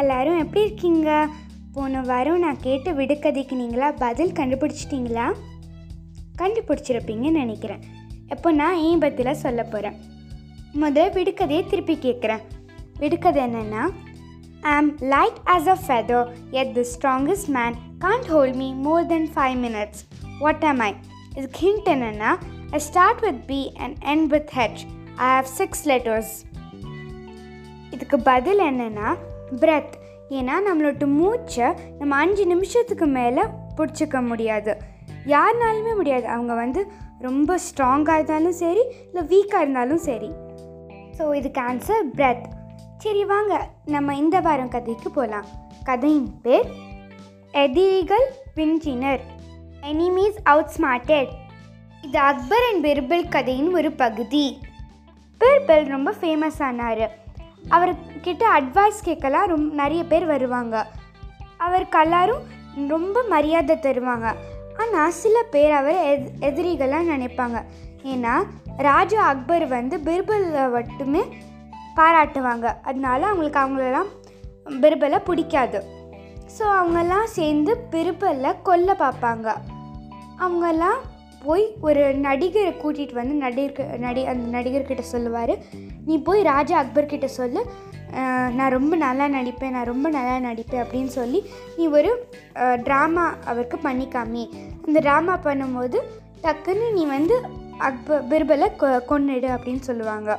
எல்லாரும் எப்படி இருக்கீங்க? போன வாரம் நான் கேட்ட விடுகதைக்கு நீங்களா பதில் கண்டுபிடிச்சிட்டிங்களா? கண்டுபிடிச்சிருப்பீங்கன்னு நினைக்கிறேன். எப்போ நான் ஏன் பதிலாக சொல்ல போகிறேன் முதல் விடுகதையை திருப்பி கேட்குறேன் விடுகதை என்னென்னா I am light as a feather yet the strongest man can't hold me more than five minutes what am I இதுக்கு ஹிண்ட் என்னென்னா I start with B and end with H I have six letters இதுக்கு பதில் என்னென்னா breadth ஏன்னா நம்மளோட மூச்சை நம்ம அஞ்சு நிமிஷத்துக்கு மேலே பிடிச்சிக்க முடியாது. யாருனாலுமே முடியாது. அவங்க வந்து ரொம்ப ஸ்ட்ராங்காக இருந்தாலும் சரி இல்லை வீக்காக இருந்தாலும் சரி. ஸோ இதுக்கு ஆன்சர் பிரெத் சரி வாங்க. நம்ம இந்த வாரம் கதைக்கு போகலாம் கதையின் பேர் எதிரிகள் விஞ்சினர். எனிமீஸ் அவுட் ஸ்மார்ட்டட் இது அக்பர் அண்ட் பிர்பல் கதையின் ஒரு பகுதி. பிர்பல் ரொம்ப ஃபேமஸ் ஆனார். அவர்கிட்ட அட்வைஸ் கேட்கலாம். ரொம் நிறைய பேர் வருவாங்க. அவருக்கு எல்லாரும் ரொம்ப மரியாதை தருவாங்க. ஆனால் சில பேர் அவர் எத் எதிரிகளாக நினைப்பாங்க. ஏன்னா ராஜா அக்பர் வந்து பிர்பலை மட்டுமே பாராட்டுவாங்க. அதனால அவங்களுக்கு அவங்களெல்லாம் பிர்பலை பிடிக்காது. ஸோ அவங்கெல்லாம் சேர்ந்து பிர்பலை கொல்ல பார்ப்பாங்க. அவங்கெல்லாம் போய் ஒரு நடிகரை கூட்டிகிட்டு வந்து நடிகர் நடி அந்த நடிகர்கிட்ட சொல்லுவார். நீ போய் ராஜா அக்பர்கிட்ட சொல்லு. நான் ரொம்ப நல்லா நடிப்பேன் நான் ரொம்ப நல்லா நடிப்பேன் அப்படின்னு சொல்லி நீ ஒரு ட்ராமா அவருக்கு பண்ணி அந்த ட்ராமா பண்ணும்போது டக்குன்னு நீ வந்து அக்பர் பிர்பலை கொ கொன்னிடு அப்படின்னு சொல்லுவாங்க.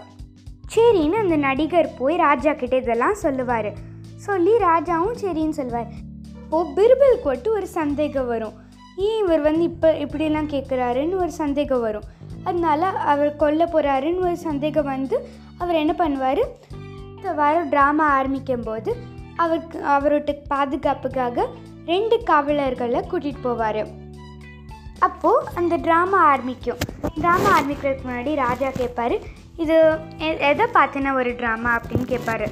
சரின்னு அந்த நடிகர் போய் ராஜா கிட்டே இதெல்லாம் சொல்லுவார். சொல்லி ராஜாவும் சரின்னு சொல்லுவார். ஓ பிர்பலுக்கு மட்டும் ஒரு சந்தேகம் வரும். ஏன் இவர் வந்து இப்போ இப்படிலாம் கேட்குறாருன்னு ஒரு சந்தேகம் வரும். அதனால அவர் கொல்ல போகிறாருன்னு ஒரு சந்தேகம் வந்து அவர் என்ன பண்ணுவார்? இந்த வாரம் ட்ராமா ஆரம்பிக்கும் போது அவருக்கு அவரோட பாதுகாப்புக்காக ரெண்டு காவலர்களை கூட்டிகிட்டு போவார். அப்போது அந்த ட்ராமா ஆரம்பிக்கும். ட்ராமா ஆரம்பிக்கிறதுக்கு முன்னாடி ராஜா கேட்பாரு இது எ- எதை பார்த்தின ஒரு ட்ராமா அப்படின்னு கேட்பாரு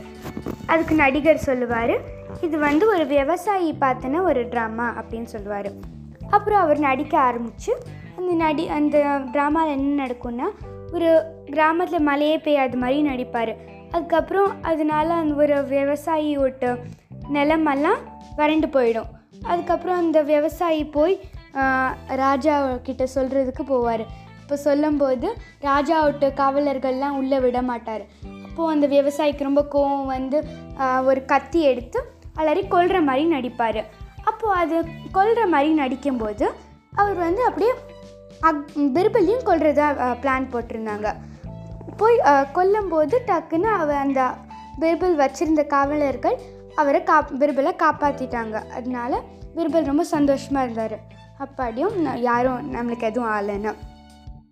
அதுக்கு நடிகர் சொல்லுவார் இது வந்து ஒரு விவசாயி பார்த்தின ஒரு ட்ராமா அப்படின்னு சொல்லுவார். அப்புறம் அவர் நடிக்க ஆரம்பித்து அந்த நடி அந்த ட்ராமாவில் என்ன நடக்கும்னா ஒரு கிராமத்தில் மழையே பெய்யாத மாதிரி நடிப்பார். அதுக்கப்புறம் அதனால அந்த ஒரு விவசாயியோட நிலமெல்லாம் வறண்டு போயிடும். அதுக்கப்புறம் அந்த விவசாயி போய் ராஜா கிட்ட சொல்கிறதுக்கு போவார். இப்போ சொல்லும்போது ராஜாவோட காவலர்கள்லாம் உள்ளே விட மாட்டார். அப்போது அந்த விவசாயிக்கு ரொம்ப கோவம் வந்து ஒரு கத்தி எடுத்து அலறி கொள்கிற மாதிரி நடிப்பார். அப்போது அது கொல்கிற மாதிரி நடிக்கும்போது அவர் வந்து அப்படியே அக் பிர்பலையும் கொல்றதா பிளான் போட்டிருந்தாங்க. போய் கொல்லும்போது டக்குன்னு அவ அந்த பிர்பல் வச்சுருந்த காவலர்கள் அவரை கா பிர்பலை காப்பாற்றிட்டாங்க அதனால பிர்பல் ரொம்ப சந்தோஷமாக இருந்தார். அப்பாடியும் யாரும் நம்மளுக்கு எதுவும் ஆகலைன்னு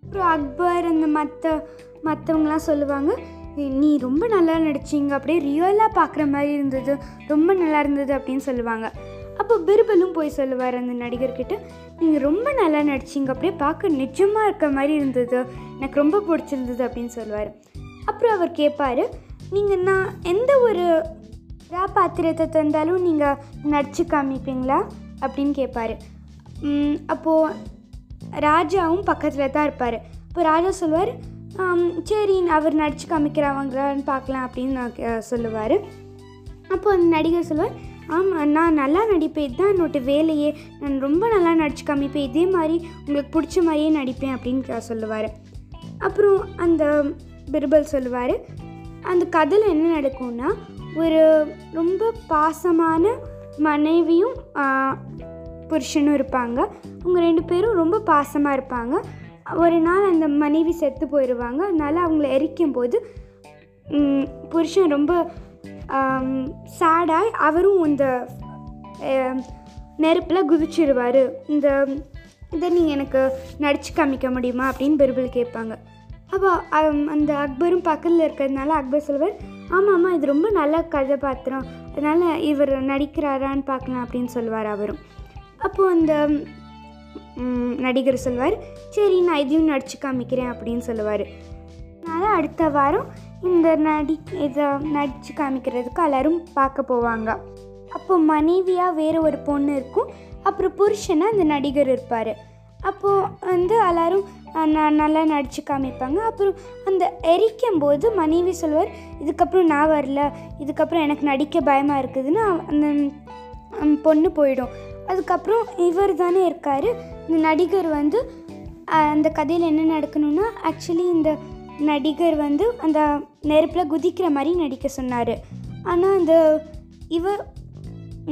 அப்புறம் அக்பர் அந்த மற்ற மற்றவங்களாம் சொல்லுவாங்க "நீ- நீ ரொம்ப நல்லா நடிச்சிங்க அப்படியே ரியலாக பார்க்குற மாதிரி இருந்தது ரொம்ப நல்லா இருந்தது அப்படின்னு சொல்லுவாங்க. அப்போ பிர்பலும் போய் சொல்லுவார் அந்த நடிகர்கிட்ட. நீங்கள் ரொம்ப நல்லா நடிச்சிங்க. அப்படியே பார்க்க நிஜமாக இருக்க மாதிரி இருந்தது. எனக்கு ரொம்ப பிடிச்சிருந்தது அப்படின்னு சொல்லுவார். அப்புறம் அவர் கேட்பார் நீங்கள் நான் எந்த ஒரு கதாபாத்திரத்தை தந்தாலும் நீங்கள் நடிச்சு காமிப்பீங்களா? அப்படின்னு கேட்பாரு அப்போது ராஜாவும் பக்கத்தில் தான் இருப்பார். இப்போ ராஜா சொல்லுவார் சரி அவர் நடிச்சு காமிக்கிறவங்களான்னு பார்க்கலாம் அப்படின்னு நான் சொல்லுவார். அப்போ அந்த நடிகர் சொல்லுவார் ஆமாம் நான் நல்லா நடிப்பேன். இதுதான் என்னோட வேலையே. நான் ரொம்ப நல்லா நடிச்சு காமிப்பேன் இதே மாதிரி உங்களுக்கு பிடிச்ச மாதிரியே நடிப்பேன் அப்படின்னு சொல்லுவார். அப்புறம் அந்த பிர்பல் சொல்லுவார் அந்த கதையில் என்ன நடக்கும்னா ஒரு ரொம்ப பாசமான மனைவியும் புருஷனும் இருப்பாங்க. அவங்க ரெண்டு பேரும் ரொம்ப பாசமாக இருப்பாங்க. ஒரு நாள் அந்த மனைவி செத்து போயிடுவாங்க அதனால் அவங்கள எரிக்கும் போது புருஷன் ரொம்ப சேடாய் அவரும் இந்த நெருப்பில் குதிச்சிருவார். இந்த இதை நீங்கள் எனக்கு நடிச்சு காமிக்க முடியுமா அப்படின்னு பிர்பிள் கேட்பாங்க. அப்போ அந்த அக்பரும் பக்கத்தில் இருக்கிறதுனால அக்பர் சொல்லுவார் ஆமாம் ஆமாம் இது ரொம்ப நல்ல கதாபாத்திரம் அதனால் இவர் நடிக்கிறாரான்னு பார்க்கலாம் அப்படின்னு சொல்லுவார் அவரும். அப்போது அந்த நடிகர் சொல்லுவார் சரி நான் இதையும் நடிச்சு காமிக்கிறேன் அப்படின்னு சொல்லுவார். அதனால் அடுத்த வாரம் இந்த நடி இதை நடித்து காமிக்கிறதுக்கு எல்லோரும் பார்க்க போவாங்க. அப்போ மனைவியாக வேறு ஒரு பொண்ணு இருக்கும். அப்புறம் புருஷனாக அந்த நடிகர் இருப்பார். அப்போது வந்து எல்லோரும் ந- நல்லா நடித்து காமிப்பாங்க. அப்புறம் அந்த எரிக்கும் போது மனைவி சொல்லுவார் இதுக்கப்புறம் நான் வரல. இதுக்கப்புறம் எனக்கு நடிக்க பயமாக இருக்குதுன்னு அந்த பொண்ணு போயிடும். அதுக்கப்புறம் இவர் தானே இருக்கார். இந்த நடிகர் வந்து அந்த கதையில் என்ன நடக்கணும்னா ஆக்சுவலி இந்த நடிகர் வந்து அந்த நெருப்பில் குதிக்கிற மாதிரி நடிக்க சொன்னார். ஆனால் அந்த இவர்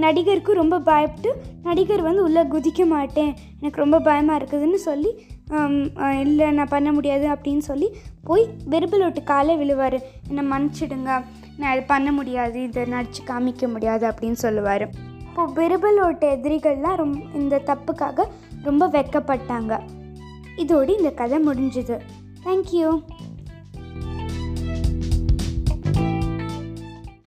நடிகருக்கு ரொம்ப பயப்பட்டு நடிகர் வந்து உள்ளே குதிக்க மாட்டேன் எனக்கு ரொம்ப பயமாக இருக்குதுன்னு சொல்லி இல்லை நான் பண்ண முடியாது அப்படின்னு சொல்லி போய் வெறுபலோட்டு காலை விழுவார். என்னை மன்னிச்சிடுங்க நான் அது பண்ண முடியாது இதை நடித்து காமிக்க முடியாது அப்படின்னு சொல்லுவார். இப்போது பிரிபலோட்ட எதிரிகள்லாம் ரொம்ப இந்த தப்புக்காக ரொம்ப வெக்கப்பட்டாங்க. இதோடு இந்த கதை முடிஞ்சுது. தேங்க்யூ